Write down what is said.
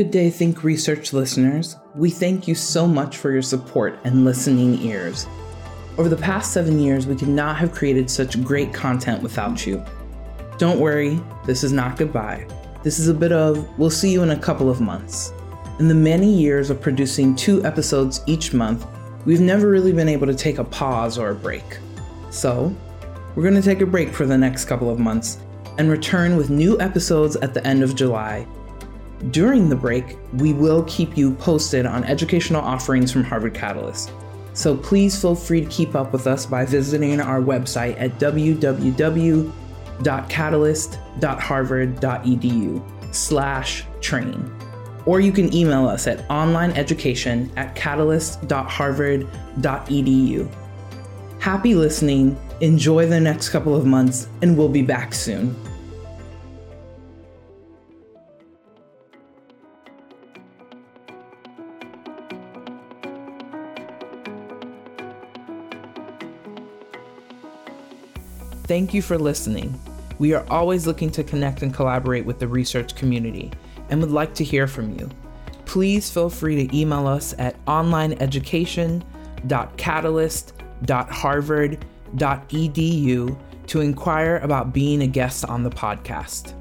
Good day, Think Research listeners. We thank you so much for your support and listening ears. Over the past seven years, we could not have created such great content without you. Don't worry, this is not goodbye. This is a bit of, we'll see you in a couple of months. In the many years of producing two episodes each month, we've never really been able to take a pause or a break. So, we're going to take a break for the next couple of months and return with new episodes at the end of July during the break, we will keep you posted on educational offerings from Harvard Catalyst. So please feel free to keep up with us by visiting our website at www.catalyst.harvard.edu slash train. Or you can email us at onlineeducation at catalyst.harvard.edu. Happy listening, enjoy the next couple of months, and we'll be back soon. Thank you for listening. We are always looking to connect and collaborate with the research community and would like to hear from you. Please feel free to email us at onlineeducation.catalyst.harvard.edu to inquire about being a guest on the podcast.